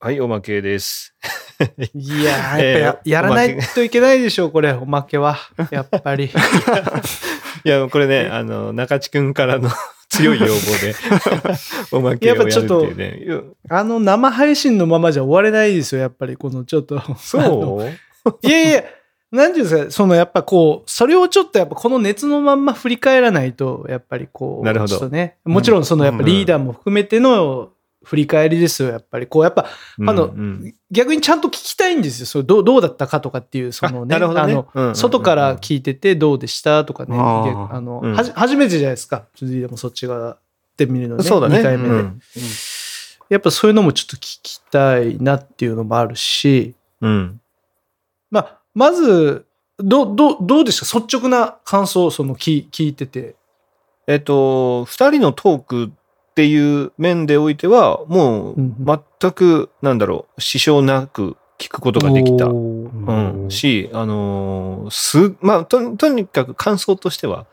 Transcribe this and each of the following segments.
はい、おまけです。いややっぱや, やらないといけないでしょ、これ、おまけは。やっぱり。いや、これね、あの、中地くんからの 強い要望で、おまけをやるっていうね。いやあの生配信のままじゃ終われないですよ、やっぱり、このちょっと。そう？いやいや、なんていうんですか、そのやっぱこう、それをちょっとやっぱこの熱のまんま振り返らないと、やっぱりこう、なるほどちょっとね、もちろんそのやっぱリーダーも含めての振り返りですよ、やっぱり。こう、やっぱ、あのうんうん逆にちゃんと聞きたいんですよ。それどうどうだったかとかっていう、そのね、あのうんうんうん外から聞いててどうでしたとかね、あーあの、うんはじ初めてじゃないですか。続いてもそっち側で見るのね。そうだね。2回目で、うんやっぱそういうのもちょっと聞きたいなっていうのもあるし、うん。まあ、まず、どう、どう、どうでした率直な感想、その聞聞いてて。えっと、二人のトークっていう面でおいては、もううん全く、なんだろう、支障なく聞くことができた。うん、し、あのーす、まあ、と、とにかく感想としては、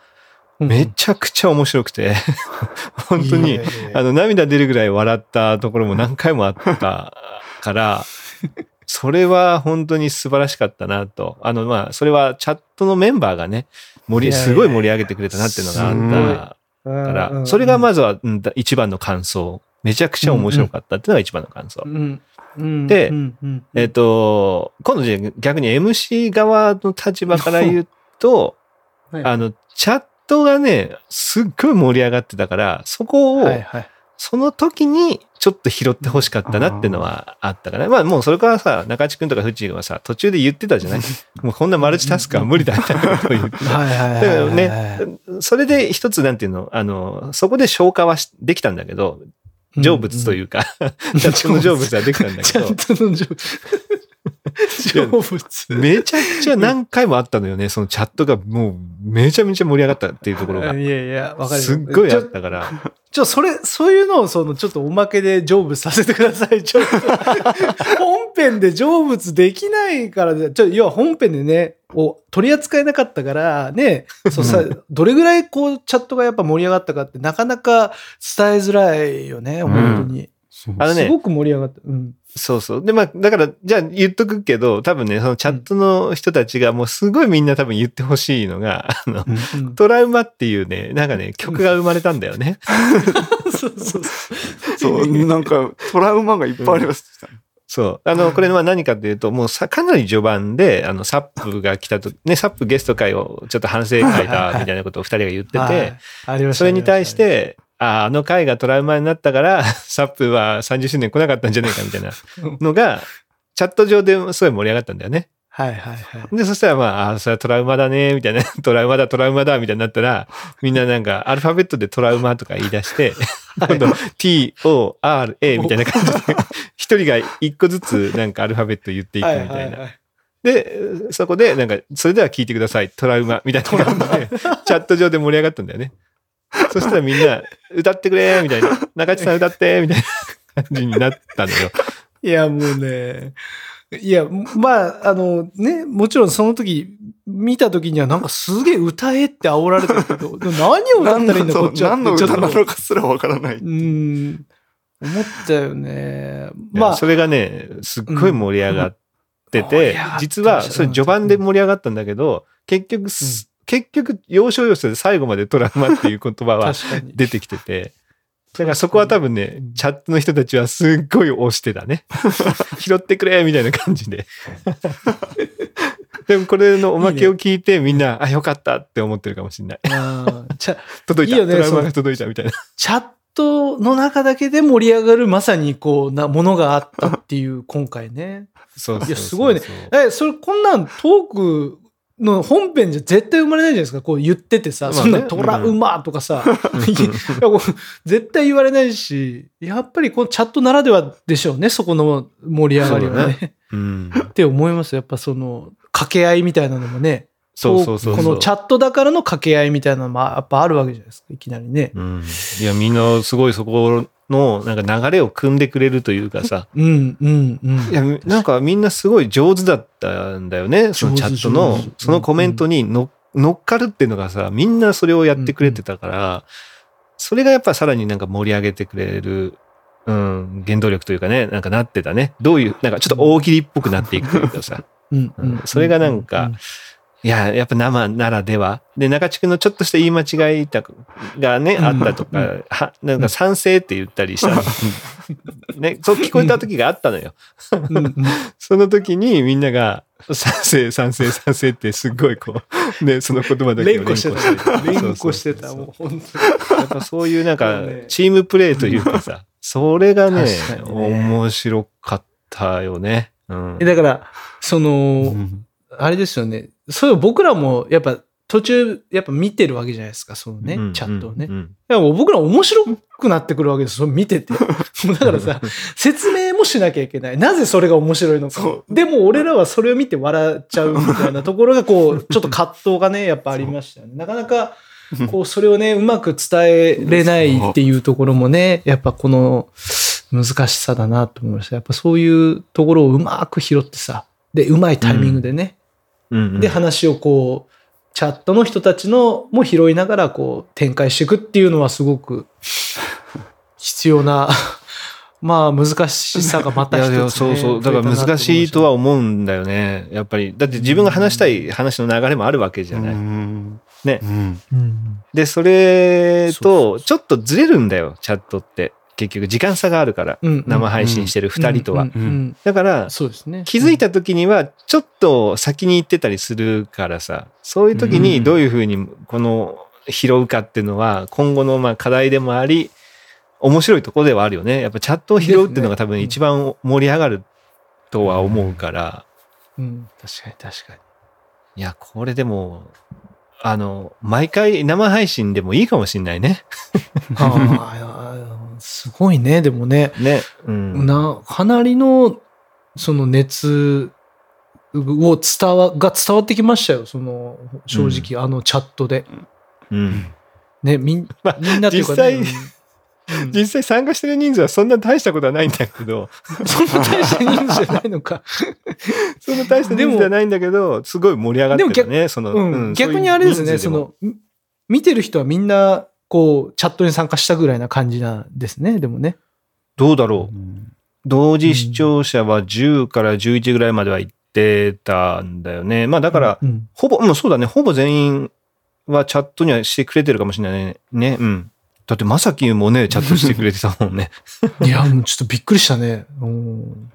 めちゃくちゃ面白くて、本当にあの、涙出るぐらい笑ったところも何回もあったから、それは本当に素晴らしかったなと。あの、まあ、それはチャットのメンバーがね、盛り、すごい盛り上げてくれたなっていうのがあったから、それがまずは、うん一番の感想。めちゃくちゃ面白かったっていうのが一番の感想。うんうんでうんうんえっと、今度逆に MC 側の立場から言うと、はいあの、チャットがね、すっごい盛り上がってたから、そこを、はいはい。その時にちょっと拾って欲しかったなっていうのはあったから、まあもうそれからさ、中地くんとかフッチーはさ、途中で言ってたじゃない？もうこんなマルチタスクは無理だみたいなことを言って。た。はいはいはいだからはいね、それで一つなんていうの、あの、そこで消化はしできたんだけど、成仏というか、チャットの成仏はできたんだちけど、の成仏。成仏。めちゃくちゃ何回もあったのよね、そのチャットがもうめちゃめちゃ盛り上がったっていうところが。いやいや、わかるよ。すっごいあったから。ちょ、それ、そういうのを、その、ちょっとおまけで成仏させてください。ちょっと、本編で成仏できないからで、ちょ、要は本編でね、を取り扱えなかったから、ね、そうさ、どれぐらいこう、チャットがやっぱ盛り上がったかって、なかなか伝えづらいよね、本当に。あのねすごく盛り上がった。うん。そうそう。で、まあ、だから、じゃあ言っとくけど、多分ね、そのチャットの人たちがもうすごいみんな多分言ってほしいのが、あの、うんトラウマっていうね、なんかね、曲が生まれたんだよね。そうそうそう。そう、なんかトラウマがいっぱいあります。そう。あの、これは何かというと、もうさ、かなり序盤で、あの、サップが来たと、ね、サップゲスト会をちょっと反省会だ、みたいなことを二人が言ってはいて、ありましたそれに対し、て、ああ、あの回がトラウマになったから、サップは30周年来なかったんじゃないかみたいなのが、チャット上ですごい盛り上がったんだよね。はいはいはい。で、そしたらまあ、あーそれはトラウマだね、みたいな、トラウマだ、トラウマだ、みたいになったら、みんななんか、アルファベットでトラウマとか言い出して、今度、t, o, r, a みたいな感じで、一人が一個ずつなんかアルファベット言っていくみたいな。はいはいはいで、そこで、なんか、それでは聞いてください、トラウマ、みたいな感じで、チャット上で盛り上がったんだよね。そしたらみんな、歌ってくれ、みたいな。中地さん歌って、みたいな感じになったのよ。いや、もうね、いや、まあ、あのね、もちろんその時、見た時にはなんかすげえ歌えって煽られたけど、でも何を歌ったらいいんだ、こっちは。何の歌なちょっとのかすらわからない。うん、思ったよね。まあ、まあ、それがね、すっごい盛り上がってて上がってました、実は、それ序盤で盛り上がったんだけど、結局す、結局、要所要所で最後までトラウマっていう言葉は。出てきてて、だからそこは多分ねうん、チャットの人たちはすっごい押してたね。拾ってくれみたいな感じで。でもこれのおまけを聞いてみんな、あ、よかったって思ってるかもしれない。うんチャ届いた。いいよねトラウマが届いたみたいな。チャットの中だけで盛り上がるまさにこうなものがあったっていう今回ね。そうそうそういやすごいねえ、それこんなんトークの本編じゃ絶対生まれないじゃないですか。こう言っててさ、まあねそんなトラウマとかさ、う絶対言われないし、やっぱりこのチャットならではでしょうね、そこの盛り上がりはそうだね。うん。って思います。やっぱその掛け合いみたいなのもね、そうそうそうそう。このチャットだからの掛け合いみたいなのもやっぱあるわけじゃないですか、いきなりね。うん。いや、みんなすごいそこの、なんか流れを組んでくれるというかさ、うん、うん、うん。いや、なんかみんなすごい上手だったんだよね。そのチャットのそのコメントにの乗っかるっていうのがさ、みんなそれをやってくれてたから、それがやっぱさらになんか盛り上げてくれるうん、原動力というかね、なんかなってたね。どういう、なんかちょっと大喜利っぽくなっていくというかさ。うんうんそれがなんかいや、やっぱ生ならでは。で、中地区のちょっとした言い間違いがね、あったとか、は、なんか賛成って言ったりした。ね、そう聞こえた時があったのよ。その時にみんなが、賛成、賛成、賛成ってすっごいこう、ね、その言葉だけを連呼してた。連呼してた。もう本当に。やっぱそういうなんかチームプレーというかさ、それがね、面白かったよね。うんえ。だから、その、うんあれですよね。それを僕らもやっぱ途中やっぱ見てるわけじゃないですか、そのね、うんチャットをね。いうんやもう僕ら面白くなってくるわけですよ、見てて。だからさ、説明もしなきゃいけない。なぜそれが面白いのかそ。でも俺らはそれを見て笑っちゃうみたいなところがこう、ちょっと葛藤がね、やっぱありましたよね。なかなか、こう、それをね、うまく伝えれないっていうところもね、やっぱこの難しさだなと思いました。やっぱそういうところをうまく拾ってさ、で、うまいタイミングでね、で、話をこう、チャットの人たちのも拾いながらこう展開していくっていうのはすごく必要な、まあ難しさがまたい一つ、ね。やいやそうそう。だから難しいとは思うんだよね。やっぱり。だって自分が話したい話の流れもあるわけじゃない。うんねうんうん。で、それと、ちょっとずれるんだよ、チャットって。結局、時間差があるから。うん生配信してる二人とはうん。うんうんだから、そうですね。気づいた時には、ちょっと先に行ってたりするからさ、そういう時にどういうふうに、この、拾うかっていうのは、今後のまあ課題でもあり、面白いところではあるよね。やっぱチャットを拾うっていうのが多分一番盛り上がるとは思うから。うん、確かに確かに。いや、これでも、あの、毎回生配信でもいいかもしんないね。あごいね、でもね。ね。うん。な、かなりの、その熱を伝わ、が伝わってきましたよ、その、正直、あのチャットで。うん。ね、みんまあみんなというか、ね、実際うん 実際参加してる人数はそんな大したことはないんだけど、そんな大した人数じゃないのか。そんな大した人数じゃないんだけど、すごい盛り上がってるね。その、うんうん逆にあれですね、そ、の、み見てる人はみんな、こう、チャットに参加したぐらいな感じなんですね、でもね。どうだろう。同時視聴者は10から11ぐらいまでは行ってたんだよね。まあだから、うん、ほぼ、もうそうだね、ほぼ全員はチャットにはしてくれてるかもしれないね。ね、うん。だってまさきもね、チャットしてくれてたもんね。いや、もうちょっとびっくりしたね。うん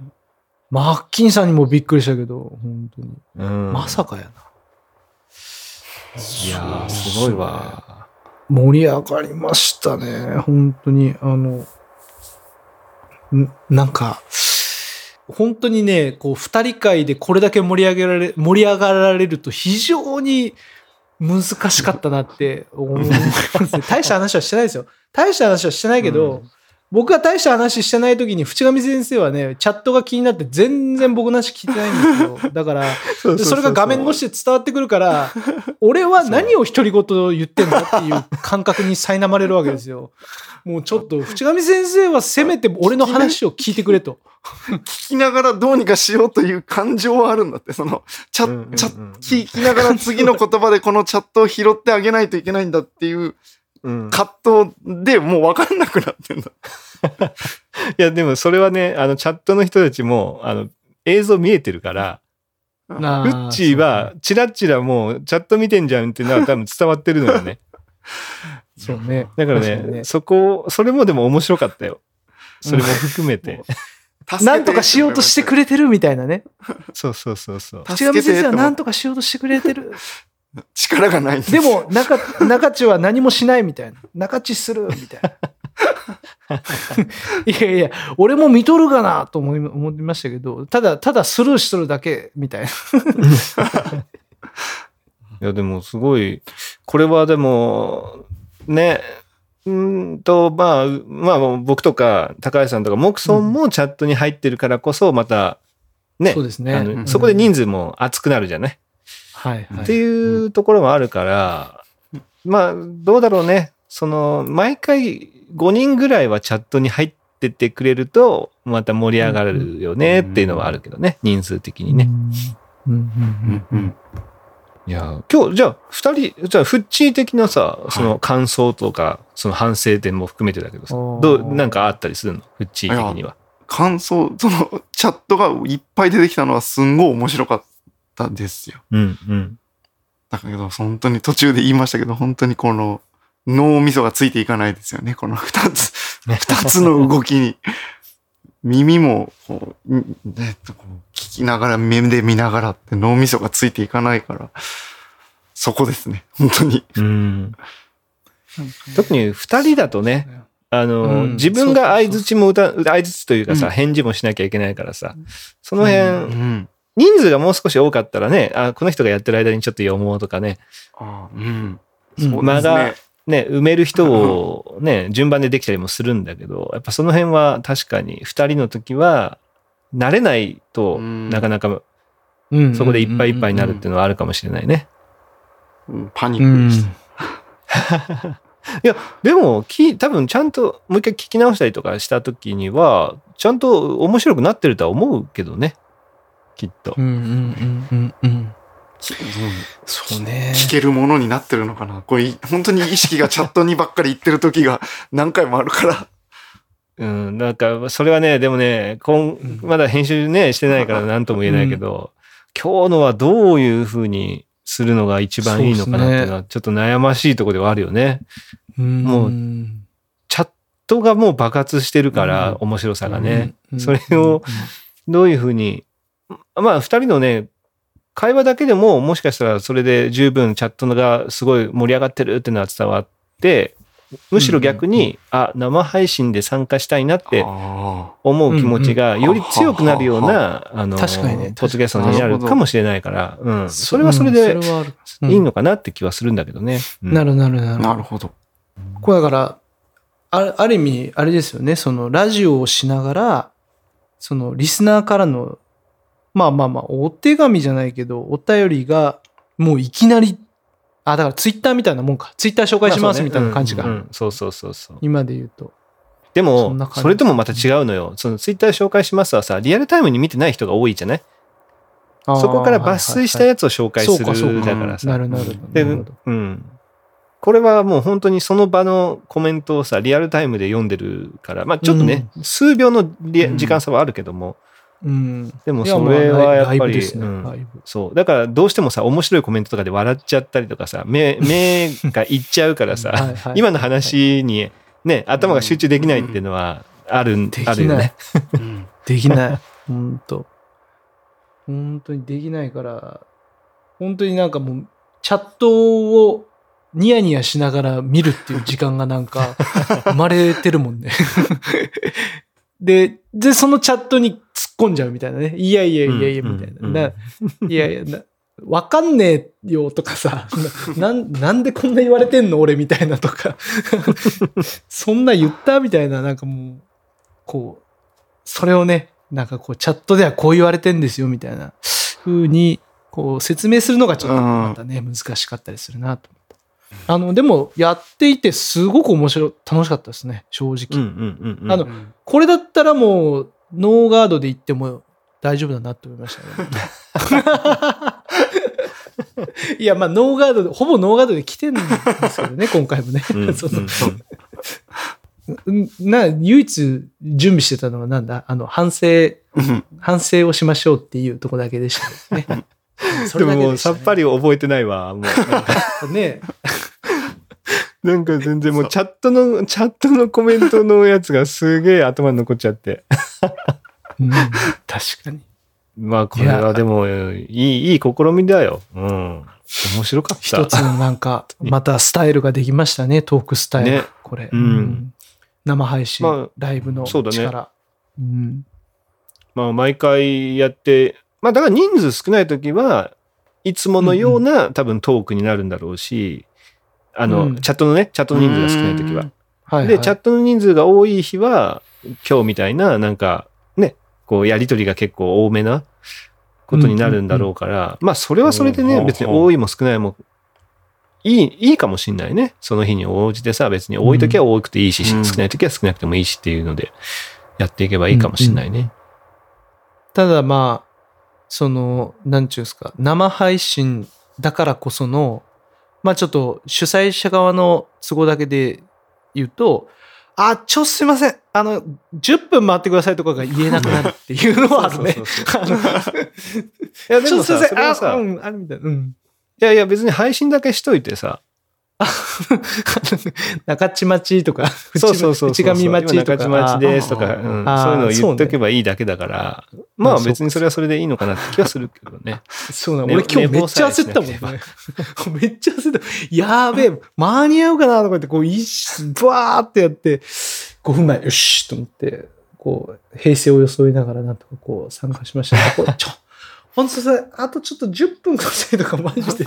マッキンさんにもびっくりしたけど、本当に。うん。まさかやな。いやー、すごいわ。盛り上がりましたね。本当に、あの、なんか、本当にね、こう、二人会でこれだけ盛り上げられ、盛り上がられると非常に難しかったなって思いますね。大した話はしてないですよ。大した話はしてないけど、うん僕が大した話してない時に、淵上先生はね、チャットが気になって全然僕の話聞いてないんですよ。だから、それが画面越しで伝わってくるから、俺は何を独り言言ってんだっていう感覚に苛まれるわけですよ。もうちょっと、淵上先生はせめて俺の話を聞いてくれと。聞きながらどうにかしようという感情はあるんだって、その、チャうんうんうんチャ聞きながら次の言葉でこのチャットを拾ってあげないといけないんだっていううん。葛藤でもう分かんなくなってんだ。いや、でもそれはね、あの、チャットの人たちも、あの、映像見えてるから、フフッチーは、チラッチラもうチャット見てんじゃんっていうのは多分伝わってるのよね。そうね。だから確かにね、そこ、それもでも面白かったよ。それも含めて。なんとかしようとしてくれてるみたいなね。そうそうそうそう。淵上先生はなんとかしようとしてくれてる。力がないんですでも、中、中地は何もしないみたいな。中地するみたいな。いやいや、俺も見とるかなと思い思いましたけど、ただ、ただスルーしとるだけみたいな。いや、でもすごい、これはでも、ね、うーんと、まあ、まあ、僕とか高橋さんとか、モクソンもチャットに入ってるからこそ、また、ね、そうですね。あのそこで人数も熱くなるじゃない、はいはい。っていうところもあるから、まあ、どうだろうね。その、毎回5人ぐらいはチャットに入ってってくれると、また盛り上がるよねっていうのはあるけどね、人数的にね。うんうんうんうんうんいいや、今日、じゃあ、二人、じゃあ、フッチー的なさ、その感想とか、その反省点も含めてだけどさ、どう、なんかあったりするの？フッチー的には。感想、その、チャットがいっぱい出てきたのはすんごい面白かったですよ。うん、うん。だけど、本当に途中で言いましたけど、本当にこの、脳みそがついていかないですよね。この二つ、二つの動きに。耳も、こう、んえっと、こう聞きながら、目で見ながらって脳みそがついていかないから、そこですね。本当に。うん。特に二人だとね、あの、うん自分が相づちも歌、相づちというかさ、うん返事もしなきゃいけないからさ、その辺、うん。人数がもう少し多かったらね、あ、この人がやってる間にちょっと読もうとかね、あうん。うんそう間がですね。ね、埋める人をね、順番でできたりもするんだけど、やっぱその辺は確かに二人の時は、慣れないとうんなかなかうんそこでいっぱいいっぱいになるっていうのはあるかもしれないね。うんパニうんックでした。いや、でも、き多分ちゃんともう一回聞き直したりとかした時には、ちゃんと面白くなってるとは思うけどね。きっとう。んうんうんうんうん。きうんそうね。聞けるものになってるのかなこれ、本当に意識がチャットにばっかり行ってる時が何回もあるから。うん、なんか、それはね、でもね、こんうんまだ編集ね、してないから何とも言えないけど、今日のはどういうふうにするのが一番いいのかなっていうのは、ちょっと悩ましいところではあるよね。もううんチャットがもう爆発してるから、うん面白さがね。うんそれをどういうふうに、まあ、二人のね、会話だけでも、もしかしたらそれで十分チャットがすごい盛り上がってるっていうのは伝わって、むしろ逆に、あ、生配信で参加したいなってあ思う気持ちがうんより強くなるような、あの、確かにねポッドキャストになるかもしれないから、うん。それうんはそれでいいのかなって気はするんだけどね。うんなるなるなあ、る。なるほど。これだから、あある意味、あれですよね、そのラジオをしながら、そのリスナーからの、まあまあまあ、お手紙じゃないけど、お便りが、もういきなり、あ、だからツイッターみたいなもんか。ツイッター紹介しますみたいな感じが。うんうんそうそうそうそう。今で言うと。でも、感じそれともまた違うのよ。そのツイッターで紹介しますはさ、リアルタイムに見てない人が多いじゃない？そこから抜粋したやつを紹介すそうかそうかるだからさ。なるなる。でなるほどうん。これはもう本当にその場のコメントをさ、リアルタイムで読んでるから、まあちょっとね、数秒の時間差はあるけども、うん。でもいやそれはやっぱり、ブですねうんそう。だからどうしてもさ、面白いコメントとかで笑っちゃったりとかさ、目、目がいっちゃうからさ、今の話にね、頭が集中できないっていうのはあるん、できないあるよね。。うんできない。本当本当にできないから、本当になんかもう、チャットをニヤニヤしながら見るっていう時間がなんか、生まれてるもんね。で、で、そのチャットに込んじゃうみたいなね。いやいやいやいや、みたいな。いやいや、なわかんねえよとかさ、な なんなんでこんな言われてんの？俺みたいなとか、そんな言った？みたいな、なんかもう、こう、それをね、なんかこう、チャットではこう言われてんですよみたいな。風に、こう、説明するのがちょっとまたね、難しかったりするなと思った。あの、でも、やっていてすごく面白い、楽しかったですね、正うん直。あのこれだったらもう、ノーガードで行っても大丈夫だなって思いましたね。いや、まあ、ノーガードで、ほぼノーガードで来てるんですけどね、今回もね。な、唯一準備してたのはなんだ？あの、反省、うん反省をしましょうっていうとこだけでしたね。そでれだけでしたねもさっぱり覚えてないわ。もうね。なんか全然もうチャットの、チャットのコメントのやつがすげえ頭に残っちゃって。うん、確かに。まあこれはでもいい、いい試みだよ。うん。面白かった。一つのなんか、またスタイルができましたね、トークスタイル。ねこれ、うん生配信、まあライブのそうだね力。うんまあ毎回やって、まあだから人数少ない時はいつものような、多分トークになるんだろうし、あの、うん。チャットのね、チャットの人数が少ない時は。はいはい、で、チャットの人数が多い日は、今日みたいな、なんか、ね、こう、やりとりが結構多めなことになるんだろうから、まあ、それはそれでね、うん別に多いも少ないも、いい、いいかもしんないね。その日に応じてさ、別に多い時は多くていいし、うん少ない時は少なくてもいいしっていうので、やっていけばいいかもしんないね。ただまあ、その、なんちゅうんですか、生配信だからこその、まあちょっと主催者側の都合だけで言うと、あ、ちょ、すいません。あの、10分待ってくださいとかが言えなくなるっていうのはあるねいや、でちょっともいません。あ、それはさ、いうん、あるみたいな。うん。やいや、別に配信だけしといてさ、中地町とか、そうそうそう。内上町とか。今中町ですとか、そういうのを言っとけばいいだけだから、まあ別にそれはそれでいいのかなって気はするけどね。そうなの。寝俺今日めっちゃ焦ったもん。めっちゃ焦った。やべえ、間に合うかなとか言って、こう、一瞬、ブワーってやって、5分前、よしと思って、こう、平成を装いながらなんとかこう参加しました。こうちょ、本当さ、あとちょっと10分くださいとかマジで。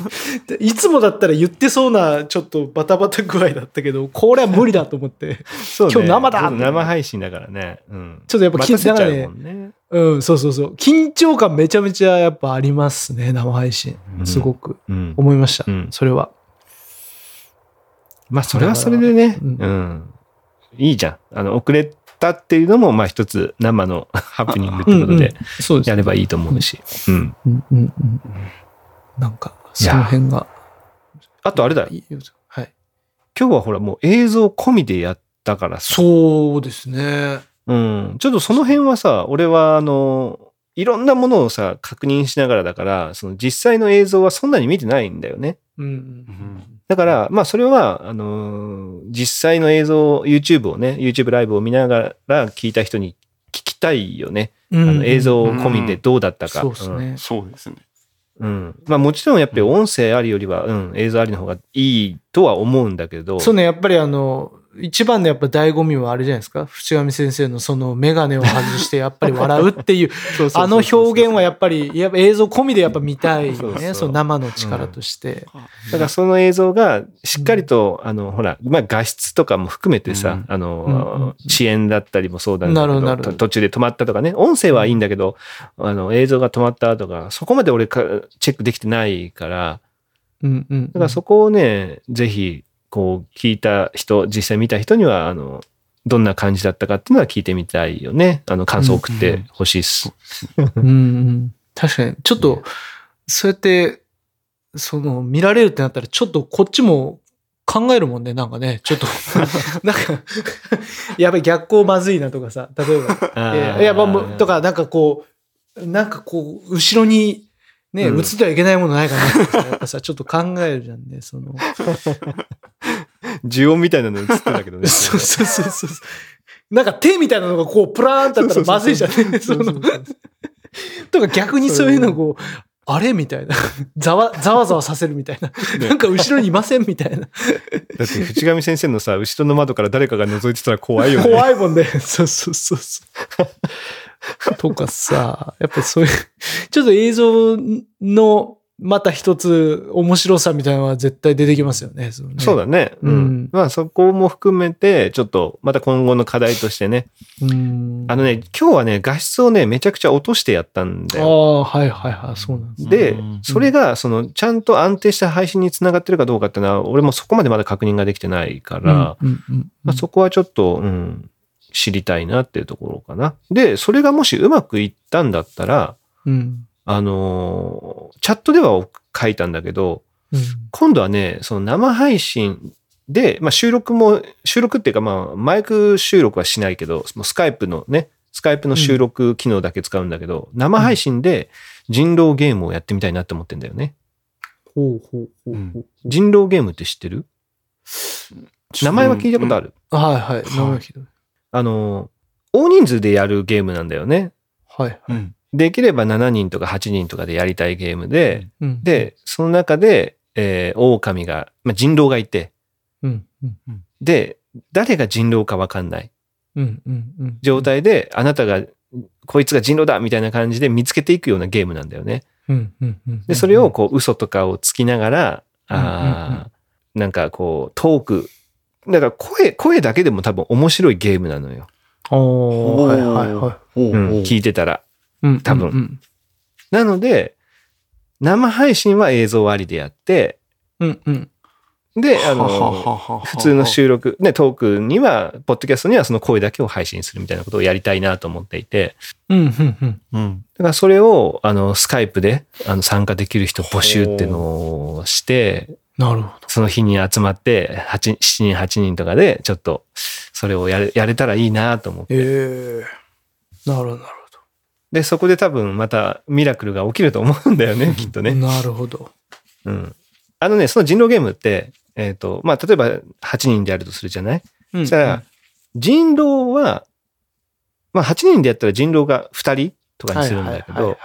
でいつもだったら言ってそうな、ちょっとバタバタ具合だったけど、これは無理だと思って。そうね今日生だ生配信だからね。うん。ちょっとやっぱ待たせちゃうだからね。うん、そうそうそう。緊張感めちゃめちゃやっぱありますね、生配信。うんすごくうん。思いました。うんそれは。まあそれはそれでね、うんうん。いいじゃん。あの、遅れたっていうのも、まあ一つ生の ハプニングってことでやればいいと思うし。うん。うんうんうん。なんか、その辺が。あとあれだ、はい。今日はほらもう映像込みでやったからさ。そうですね。うん。ちょっとその辺はさ、俺はあの、いろんなものをさ、確認しながらだから、その実際の映像はそんなに見てないんだよね。うんうんうんだから、まあそれは、あのー実際の映像、YouTube をね、YouTube ライブを見ながら聞いた人に聞きたいよね。うん。あの映像込みでどうだったか。そうですね。そうですね。うん。うんまあもちろんやっぱり音声ありよりは、うん、映像ありの方がいいとは思うんだけど。そうね、やっぱりあの、一番のやっぱ醍醐味はあれじゃないですか？淵上先生のそのメガネを外してやっぱり笑うっていう、あの表現はやっぱり、やっぱ映像込みでやっぱ見たいよね。そうそうその生の力として。だからその映像がしっかりと、あの、ほら、まあ画質とかも含めてさ、うん。あの、うんうんうん。遅延だったりもそうだけどなるほどなるほど。と途中で止まったとかね、音声はいいんだけど、あの、映像が止まったとか、そこまで俺かチェックできてないから、うんうん。だからそこをね、ぜひ、こう、聞いた人、実際見た人には、あの、どんな感じだったかっていうのは聞いてみたいよね。あの、感想を送ってほしいっす。うんうん。確かに、ちょっと、そうやって、その、見られるってなったら、ちょっとこっちも考えるもんね、なんかね。ちょっと、なんか、やばい、逆光まずいなとかさ、例えば。あーいやいや、まあもう、とか、なんかこう、なんかこう、後ろに、ね、うん映ってはいけないものないかなとかさやっぱさ、ちょっと考えるじゃんね、その。呪音みたいなの映ってたけどね。そうそうそうそう。なんか手みたいなのがこう、プラーンってあったらまずいじゃんね。そのとか逆にそういうのをこう、あれ？みたいな。ざわ、ざわざわさせるみたいな。なんか後ろにいませんみたいな。だって、淵上先生のさ、後ろの窓から誰かが覗いてたら怖いよね。怖いもんね。そうそうそうそう。とかさ、やっぱそういう、ちょっと映像のまた一つ面白さみたいなのは絶対出てきますよね。そのねそうだね。うん。うんまあそこも含めて、ちょっとまた今後の課題としてね。うん。あのね、今日はね、画質をね、めちゃくちゃ落としてやったんだあよ。あ、はいはいはい、そうなんですね。でうん、それが、その、ちゃんと安定した配信につながってるかどうかっていうのは、俺もそこまでまだ確認ができてないから、うんうんうんまあ、そこはちょっと、うん、知りたいなっていうところかな。で、それがもしうまくいったんだったら、うんあのーチャットでは書いたんだけど、うん今度はね、その生配信で、まあ、収録も、収録っていうか、まあ、マイク収録はしないけど、もうスカイプのね、スカイプの収録機能だけ使うんだけど、生配信で人狼ゲームをやってみたいなって思ってんだよね。ほうほうほうほう。人狼ゲームって知ってる？名前は聞いたことある？る。はいはい。名前聞いたあの、大人数でやるゲームなんだよね。はい。うん。できれば7人とか8人とかでやりたいゲームで、うん、で、その中で、えー狼が、まあ、人狼がいて、うん。うん。で、誰が人狼かわかんない。うん。うん。うん。状態で、あなたが、こいつが人狼だみたいな感じで見つけていくようなゲームなんだよね。うん。うん。うん。で、それをこう嘘とかをつきながら、うん。うん。うん。あーなんかこうトーク、だから声、声だけでも多分面白いゲームなのよ。はいはいはい。聞いてたら。うん多分。うんなので、生配信は映像ありでやって、うんうん。で、あの、普通の収録、ね、トークには、ポッドキャストにはその声だけを配信するみたいなことをやりたいなと思っていて、うん、うん。だからそれを、あの、スカイプで、あの、参加できる人募集っていうのをして、なるほど。その日に集まって、8、7人、8人とかで、ちょっと、それをやれ、やれたらいいなと思って。ええ。なるほど、なるで、そこで多分またミラクルが起きると思うんだよね、きっと。ね。なるほど。うん。あのね、その人狼ゲームって、えっ、と、まあ、例えば8人でやるとするじゃない？うんそしたら、人狼は、まあ、8人でやったら人狼が2人とかにするんだけど。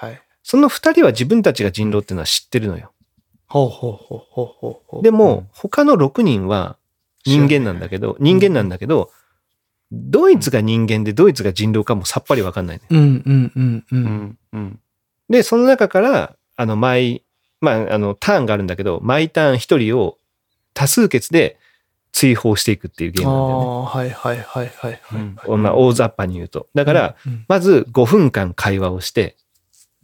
その2人は自分たちが人狼っていうのは知ってるのよ。ほうほうほうほうほうほう。でも、他の6人は人間なんだけど、人間なんだけど、ドイツが人間でドイツが人狼かもさっぱりわかんないね。うんうんうんう。うんん。うん。で、その中から、あの、毎、まあ、あの、ターンがあるんだけど、毎ターン1人を多数決で追放していくっていうゲーあムなんだよね。あ、はいはいはいはいはい。まあ、大雑把に言うと。だから、うん、まず5分間会話をして、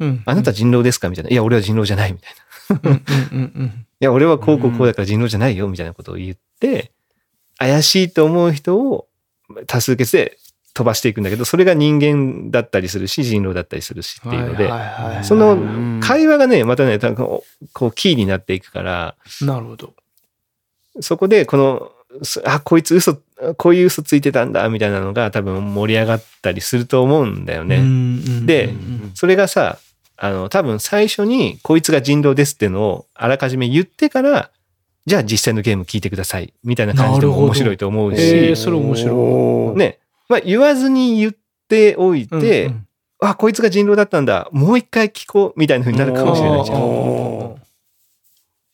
うん、あなた人狼ですかみたいな。いや、俺は人狼じゃないみたいな。いうんうんうんうん。や、俺はこうこうこうだから人狼じゃないよみたいなことを言って、怪しいと思う人を多数決で飛ばしていくんだけど、それが人間だったりするし、人狼だったりするしっていうので、そのうん会話がね、またね、こうキーになっていくから、なるほど。そこでこの、すあ、こいつ嘘、こういう嘘ついてたんだ、みたいなのが多分盛り上がったりすると思うんだよね。ねでうんそれがさ、あの、多分最初にこいつが人狼ですっていうのをあらかじめ言ってから、じゃあ実際のゲーム聞いてください。みたいな感じでも面白いと思うへしえ、それ面白いね、まあ言わずに言っておいて、うんうんあ、こいつが人狼だったんだ。もう一回聞こう。みたいな風になるかもしれないじゃん。お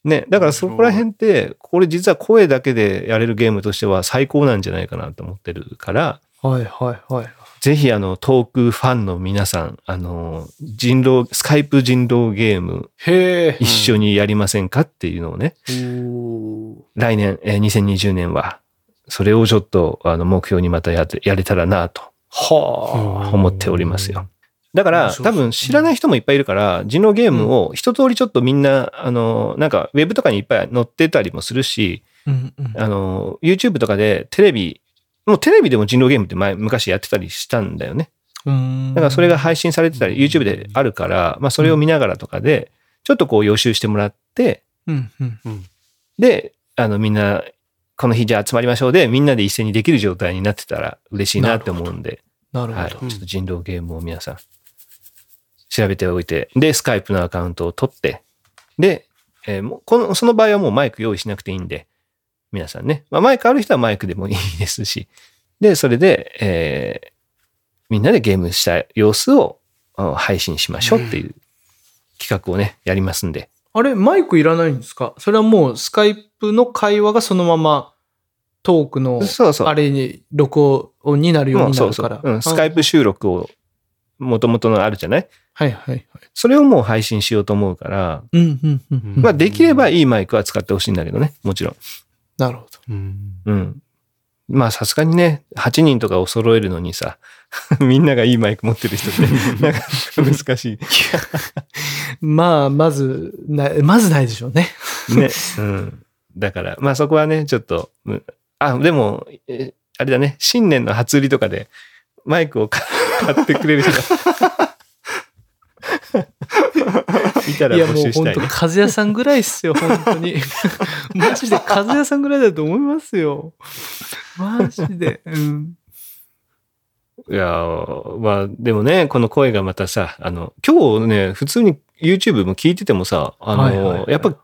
ね。だからそこら辺って、これ実は声だけでやれるゲームとしては最高なんじゃないかなと思ってるから、はいはいはい。ぜひあの、トークファンの皆さん、あの、人狼、スカイプ人狼ゲームへえ。一緒にやりませんかっていうのをね、おー来年、えー2020年は、それをちょっと、あの、目標にまたややれたらなとはあ。思っておりますよ。だから、多分知らない人もいっぱいいるから、人狼ゲームを一通りちょっとみんな、あの、なんか、ウェブとかにいっぱい載ってたりもするし、うんうんあの、YouTube とかでテレビ、もうテレビでも人狼ゲームって前、昔やってたりしたんだよね。うん。だからそれが配信されてたり、YouTube であるから、まあそれを見ながらとかで、ちょっとこう予習してもらって、うんうん。で、あのみんな、この日じゃあ集まりましょうで、みんなで一斉にできる状態になってたら嬉しいなって思うんで、はい。ちなるほど。ょっと人狼ゲームを皆さん、調べておいて、で、スカイプのアカウントを取って、で、えーもうこの、その場合はもうマイク用意しなくていいんで、皆さんね。まあ、マイクある人はマイクでもいいですし、で、それで、えーみんなでゲームした様子をあ配信しましょうっていう企画をね、やりますんで。あれ、マイクいらないんですか？それはもうスカイプの会話がそのままトークの。あれに録音になるようになるから。そうそう。うん、スカイプ収録を、もともとのあるじゃない？はいはいはい。それをもう配信しようと思うから。まあ、できればいいマイクは使ってほしいんだけどね、もちろん。なるほど。うんうん。まあさすがにね、8人とかを揃えるのにさ、みんながいいマイク持ってる人って、なかなか難しまあ、まず、な、まずないでしょうね。い。ね。うん。だから、まあそこはね、ちょっと、うんあ、でも、えあれだね、新年の初売りとかで、マイクを買買ってくれる人が いたらいやも募う本当。和也さんぐらいっすよ、本当に。マジで和也さんぐらいだと思いますよ。マジで。うん。いやー、まあ、でもね、この声がまたさ、あの、今日ね、普通に YouTube も聞いててもさ、あの、はいはいはいやっぱ、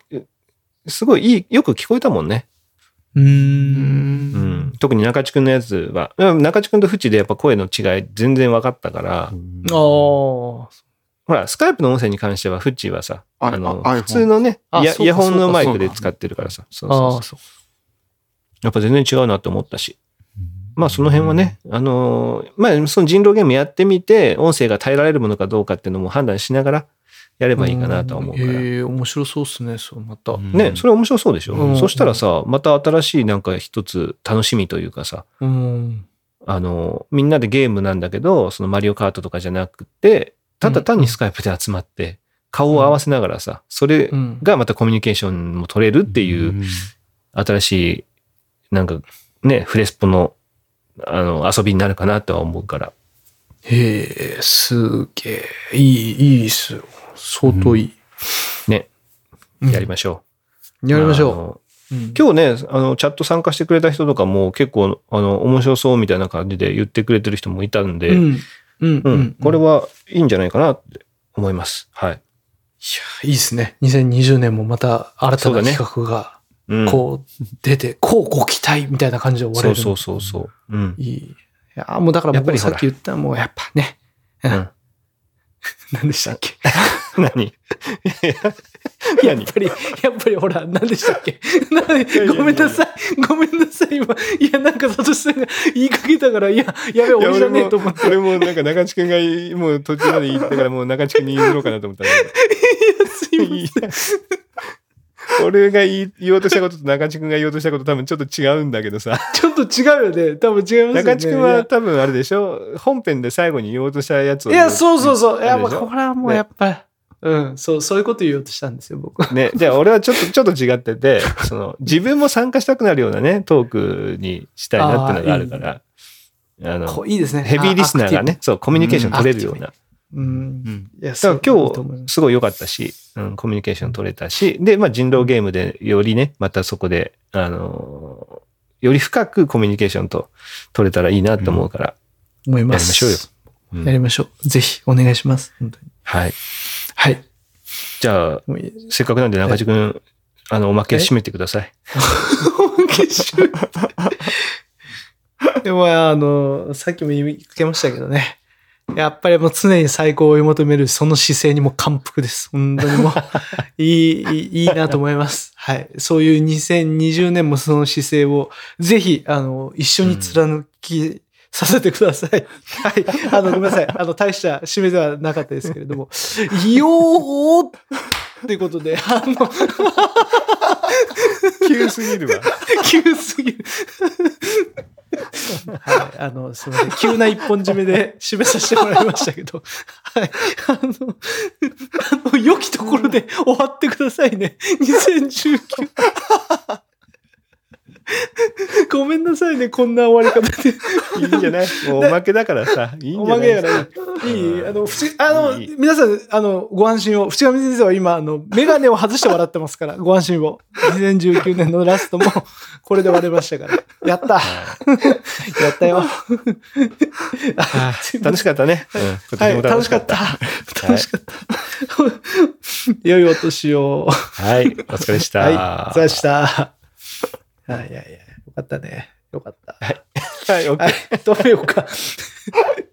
すごいいい、よく聞こえたもんね。う。うんんうん。特に中地くんのやつは、うん中地くんとフチでやっぱ声の違い全然分かったから、ああ。ほら、スカイプの音声に関してはフチはさ、ああの、普通のね、イヤホンのマイクで使ってるからさ、そうそうそう。やっぱ全然違うなと思ったし。まあその辺はね、あのーまあその人狼ゲームやってみて、音声が耐えられるものかどうかっていうのも判断しながらやればいいかなとは思うから。へえ、面白そうっすね、そう、また。ね、それ面白そうでしょ、うんそしたらさ、また新しいなんか一つ楽しみというかさ、うん。あの、みんなでゲームなんだけど、そのマリオカートとかじゃなくて、ただ単にスカイプで集まって、顔を合わせながらさ、それうん。がまたコミュニケーションも取れるっていう、新しい、なんかね、フレスポの、あの、遊びになるかなとは思うから。へえ、すげえ。いい、いいっすよ。相当いい。ね、うんやりましょう。やりましょう。うん今日ね、あの、チャット参加してくれた人とかも結構、あの、面白そうみたいな感じで言ってくれてる人もいたんで、うん。うん。ううんん。これはいいんじゃないかなって思います。はい。いや、いいですね。2020年もまた新たな企画が、うん、こう、出て、こうご期待みたいな感じで終われる。そうそうそうそう。うん。いい。いや、もうだから僕やっぱりほらさっき言ったもうやっぱね。ううんん。何でしたっけ？何？やっぱり、やっぱりほら、何でしたっけ？ごめんなさい。ごめんなさい、今。いや、なんか、サトシさんが言いかけたから、いや、やべえ、俺じゃねえと思って。俺もなんか中地君がいもう途中まで言ったからもう中地君に言いろうかなと思ったんだすいまけど。いや俺が言おうとしたことと中地君が言おうとしたこと多分ちょっと違うんだけどさ。せん。ちょっと違うよね。多分違いますよね。中地君は多分あれでしょ？本編で最後に言おうとしたやつをいや、そうそうそう。いや、これはもうやっぱり、うん、そう、そういうこと言おうとしたんですよ、僕。ね、じゃあ俺はちょっと、ちょっと違ってて、その、自分も参加したくなるようなね、トークにしたいなっていうのがあるから、あの、こういいですね。ヘビーリスナーがあね、そう、コミュニケーション取れるような。うん。うん。いや、だからいいと思い今日、ますすごい良かったし、うん、コミュニケーション取れたし、で、まあ人狼ゲームでよりね、またそこで、あのーより深くコミュニケーションと取れたらいいなと思うから、思います。やりましょうようんやりましょう。ぜひ、お願いします。本当に。はい。はい。じゃあ、せっかくなんで中地君、あの、おまけ締めてください。でも、あの、さっきも言いかけましたけどね。やっぱりもう常に最高を追い求めるその姿勢にも感服です。本当にもう、いいいいなと思います。はい。そういう2020年もその姿勢を、ぜひ、あの、一緒に貫き、させてください。はい。あの、ごめんなさい。あの、大した締めではなかったですけれども。よーっていうことで、あの、急すぎるわ。急すぎる。はい。あの、すみません。急な一本締めで締めさせてもらいましたけど。はい。あの、あの、良きところで終わってくださいね。2019。ごめんなさいね。こんな終わり方で。いいんじゃない？もうおまけだからさ、いいんおじゃない？まけやからいい。いいあの、ふち、あの、いい皆さん、あの、ご安心を。淵上先生は今、あの、メガネを外して笑ってますから、ご安心を。2019年のラストも、これで割れましたから。やった。やったよ。楽しかったね。うん、今はい、楽しかった。楽しかった。良いお年を。はい、お疲れでした。はい、お疲れでした。はい、いやいや、よかったね。よかった。はい、OK はい、止めようか。